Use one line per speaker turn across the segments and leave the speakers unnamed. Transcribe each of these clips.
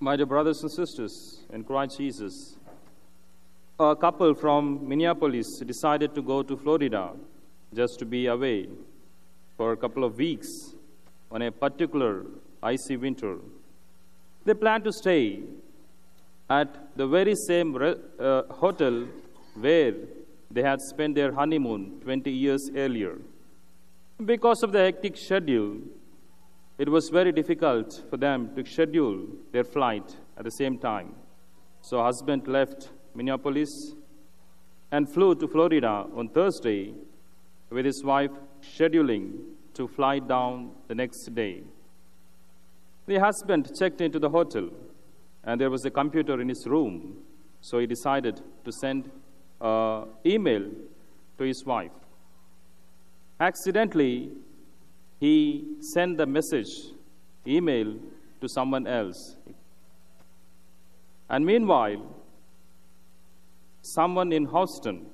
My dear brothers and sisters in Christ Jesus, a couple from Minneapolis decided to go to Florida just to be away for a couple of weeks on a particular icy winter. They planned to stay at the very same re- uh, hotel where they had spent their honeymoon 20 years earlier. Because of the hectic schedule, it was very difficult for them to schedule their flight at the same time. So, husband left Minneapolis and flew to Florida on Thursday with his wife scheduling to fly down the next day. The husband checked into the hotel and there was a computer in his room, so he decided to send an email to his wife. Accidentally, he sent the message, email, to someone else. And meanwhile, someone in Houston,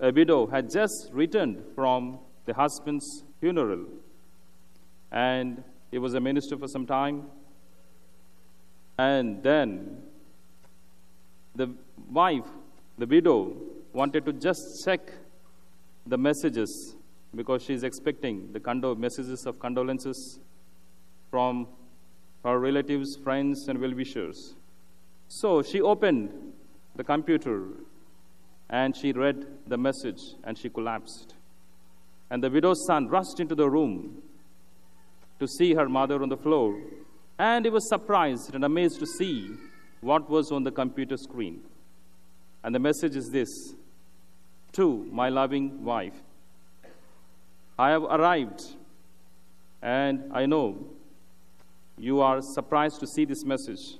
a widow, had just returned from the husband's funeral. And he was a minister for some time. And then the wife, the widow, wanted to just check the messages because she is expecting the condo- messages of condolences from her relatives, friends, and well wishers. So she opened the computer and she read the message and she collapsed. And the widow's son rushed into the room to see her mother on the floor, and he was surprised and amazed to see what was on the computer screen. And the message is this To my loving wife, I have arrived, and I know you are surprised to see this message.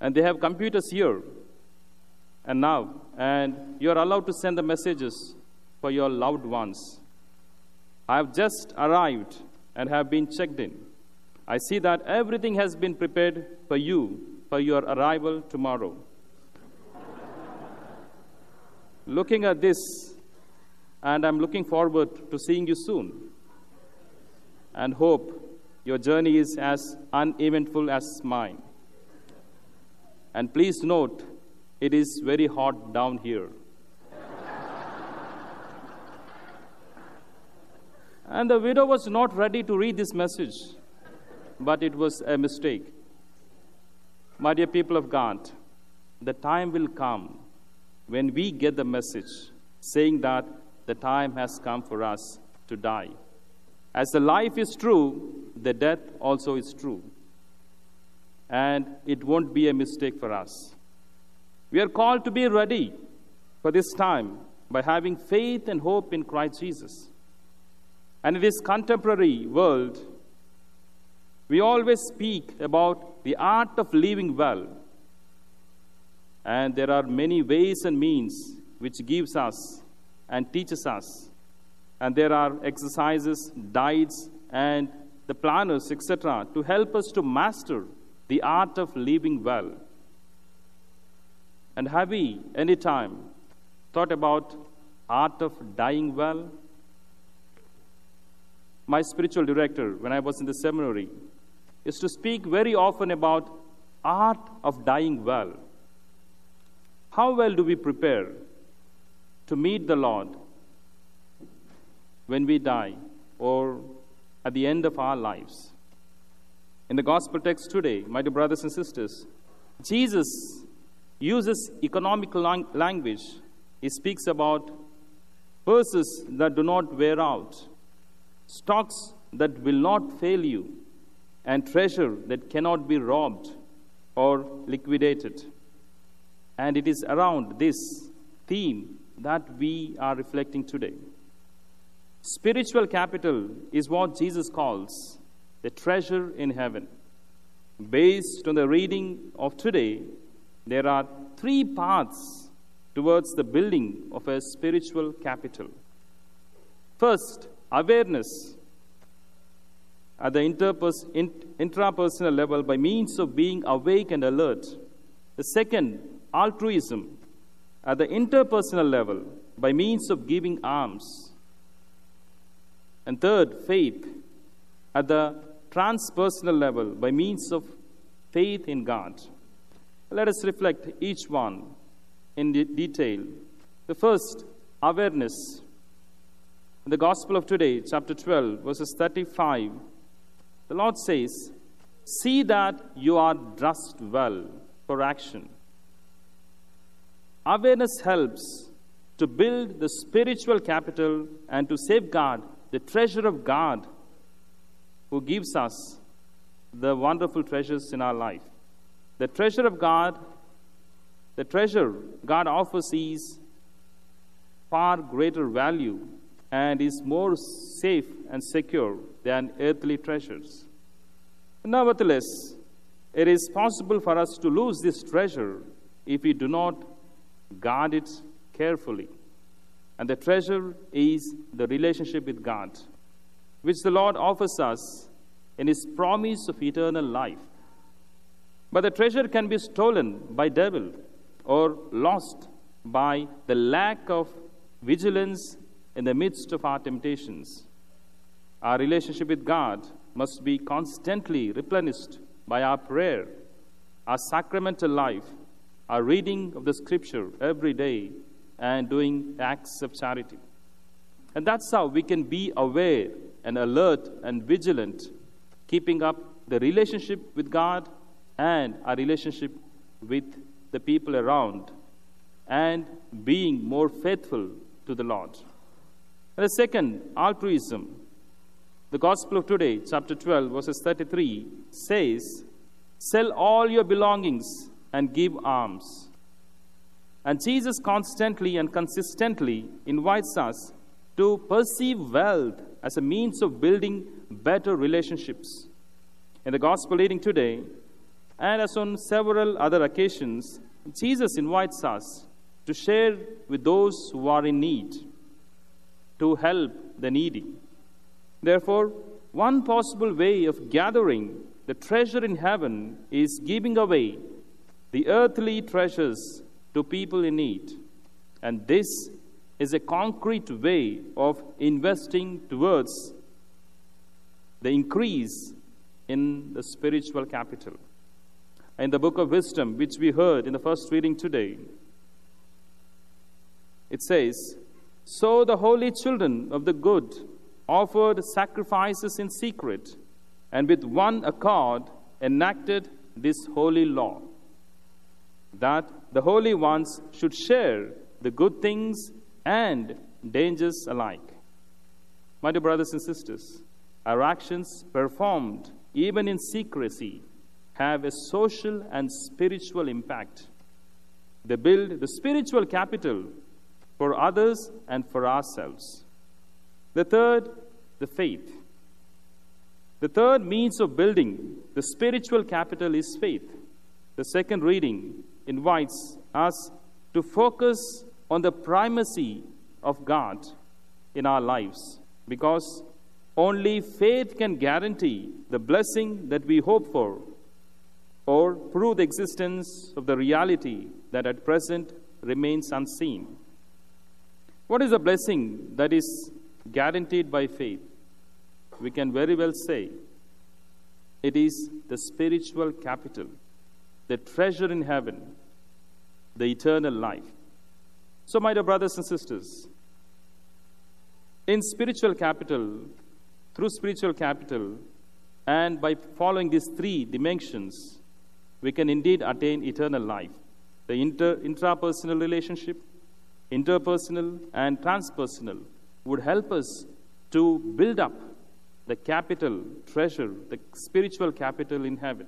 And they have computers here and now, and you are allowed to send the messages for your loved ones. I have just arrived and have been checked in. I see that everything has been prepared for you for your arrival tomorrow. Looking at this, and I'm looking forward to seeing you soon and hope your journey is as uneventful as mine. And please note, it is very hot down here. and the widow was not ready to read this message, but it was a mistake. My dear people of God, the time will come when we get the message saying that the time has come for us to die. As the life is true, the death also is true. And it won't be a mistake for us. We are called to be ready for this time by having faith and hope in Christ Jesus. And in this contemporary world, we always speak about the art of living well. And there are many ways and means which gives us and teaches us. And there are exercises, diets, and the planners, etc., to help us to master the art of living well. And have we any time thought about art of dying well? My spiritual director, when I was in the seminary, is to speak very often about art of dying well. How well do we prepare to meet the Lord when we die or at the end of our lives? In the gospel text today, my dear brothers and sisters, Jesus uses economic lang- language. He speaks about purses that do not wear out, stocks that will not fail you, and treasure that cannot be robbed or liquidated. And it is around this theme that we are reflecting today. Spiritual capital is what Jesus calls the treasure in heaven. Based on the reading of today, there are three paths towards the building of a spiritual capital. First, awareness at the interpers- int- intrapersonal level by means of being awake and alert. The second, altruism at the interpersonal level by means of giving alms. And third, faith at the transpersonal level by means of faith in God. Let us reflect each one in de- detail. The first, awareness. In the Gospel of today, chapter 12, verses 35, the Lord says, See that you are dressed well for action. Awareness helps to build the spiritual capital and to safeguard the treasure of God who gives us the wonderful treasures in our life. The treasure of God, the treasure God offers is far greater value and is more safe and secure than earthly treasures. Nevertheless, it is possible for us to lose this treasure if we do not guard it carefully. And the treasure is the relationship with God, which the Lord offers us in His promise of eternal life. But the treasure can be stolen by devil or lost by the lack of vigilance in the midst of our temptations. Our relationship with God must be constantly replenished by our prayer, our sacramental life, our reading of the scripture every day, and doing acts of charity. And that's how we can be aware and alert and vigilant, keeping up the relationship with God and our relationship with the people around, and being more faithful to the Lord. And the second, altruism. The Gospel of today, chapter 12, verses 33, says, Sell all your belongings and give alms. And Jesus constantly and consistently invites us to perceive wealth as a means of building better relationships. In the Gospel reading today, and as on several other occasions, Jesus invites us to share with those who are in need, to help the needy. Therefore, one possible way of gathering the treasure in heaven is giving away the earthly treasures to people in need. And this is a concrete way of investing towards the increase in the spiritual capital. In the book of wisdom, which we heard in the first reading today, it says, So the holy children of the good offered sacrifices in secret, and with one accord enacted this holy law that the holy ones should share the good things and dangers alike. My dear brothers and sisters, our actions performed even in secrecy have a social and spiritual impact. They build the spiritual capital for others and for ourselves. The third, the faith. The third means of building the spiritual capital is faith. The second reading invites us to focus on the primacy of God in our lives because only faith can guarantee the blessing that we hope for or prove the existence of the reality that at present remains unseen. What is a blessing that is guaranteed by faith? We can very well say it is the spiritual capital the treasure in heaven, the eternal life. So, my dear brothers and sisters, in spiritual capital, through spiritual capital, and by following these three dimensions, we can indeed attain eternal life. The inter, intrapersonal relationship, interpersonal, and transpersonal would help us to build up the capital, treasure, the spiritual capital in heaven.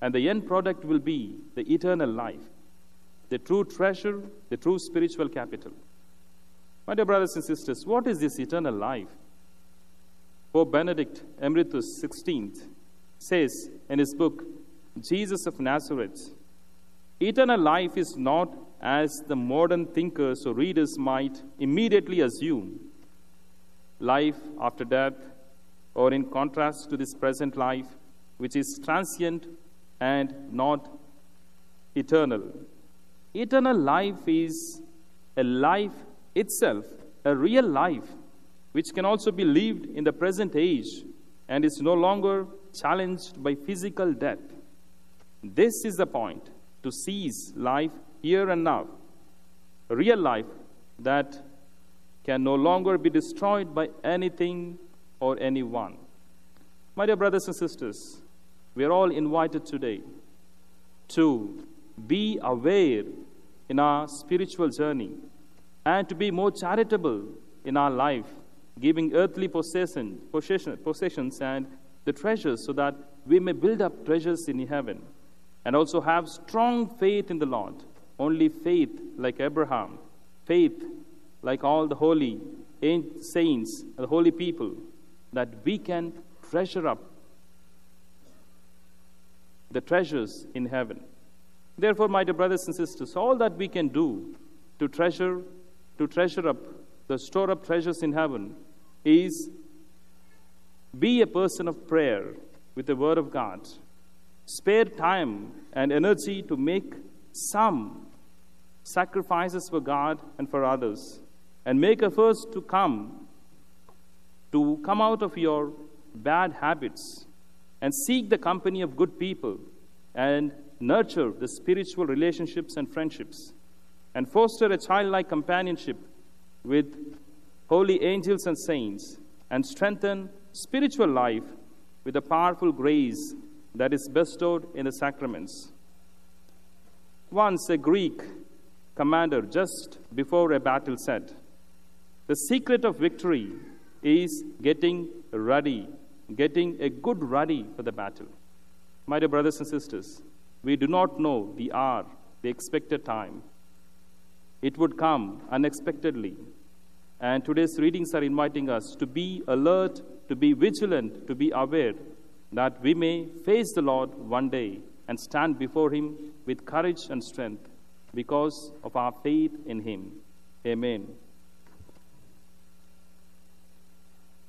And the end product will be the eternal life, the true treasure, the true spiritual capital. My dear brothers and sisters, what is this eternal life? Pope Benedict Emeritus XVI says in his book, Jesus of Nazareth, eternal life is not as the modern thinkers or readers might immediately assume life after death, or in contrast to this present life, which is transient and not eternal. Eternal life is a life itself, a real life, which can also be lived in the present age and is no longer challenged by physical death. This is the point to seize life here and now, real life that can no longer be destroyed by anything or anyone. My dear brothers and sisters, we are all invited today to be aware in our spiritual journey and to be more charitable in our life, giving earthly possession, possession, possessions and the treasures so that we may build up treasures in heaven and also have strong faith in the Lord. Only faith like Abraham, faith like all the holy saints, the holy people, that we can treasure up the treasures in heaven. Therefore, my dear brothers and sisters, all that we can do to treasure, to treasure up, the store up treasures in heaven is be a person of prayer with the word of God. Spare time and energy to make some sacrifices for God and for others. And make efforts to come, to come out of your bad habits and seek the company of good people and nurture the spiritual relationships and friendships and foster a childlike companionship with holy angels and saints and strengthen spiritual life with the powerful grace that is bestowed in the sacraments. Once a Greek commander, just before a battle, said, The secret of victory is getting ready getting a good ready for the battle. My dear brothers and sisters, we do not know the hour, the expected time. It would come unexpectedly. And today's readings are inviting us to be alert, to be vigilant, to be aware that we may face the Lord one day and stand before Him with courage and strength because of our faith in Him. Amen.